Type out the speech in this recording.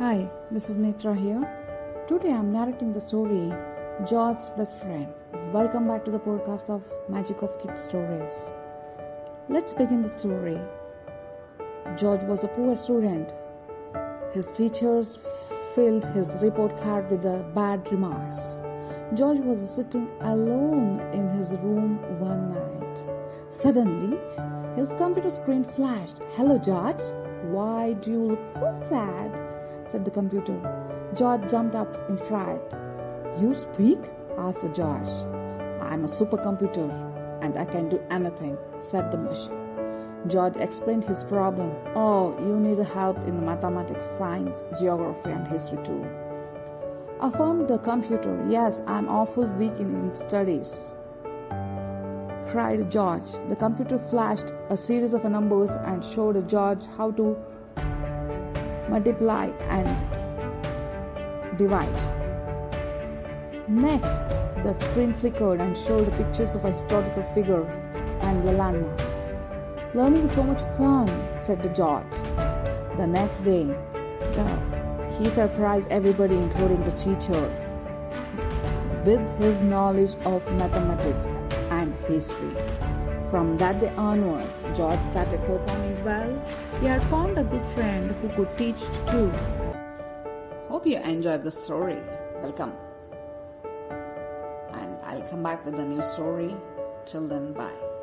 Hi, this is Mitra here. Today I'm narrating the story George's Best Friend. Welcome back to the podcast of Magic of Kids Stories. Let's begin the story. George was a poor student. His teachers filled his report card with bad remarks. George was sitting alone in his room one night. Suddenly, his computer screen flashed. Hello, George. Why do you look so sad? Said the computer. George jumped up in fright. You speak? asked George. I'm a supercomputer and I can do anything, said the machine. George explained his problem. Oh, you need help in mathematics, science, geography, and history too. Affirmed the computer. Yes, I'm awful weak in studies. Cried George. The computer flashed a series of numbers and showed George how to multiply and divide. Next, the screen flickered and showed pictures of historical figure and the landmarks. Learning is so much fun, said the George. The next day, the, he surprised everybody, including the teacher, with his knowledge of mathematics and history. From that day onwards, George started performing well. He had found a good friend who could teach too. Hope you enjoyed the story. Welcome. And I'll come back with a new story. Till then, bye.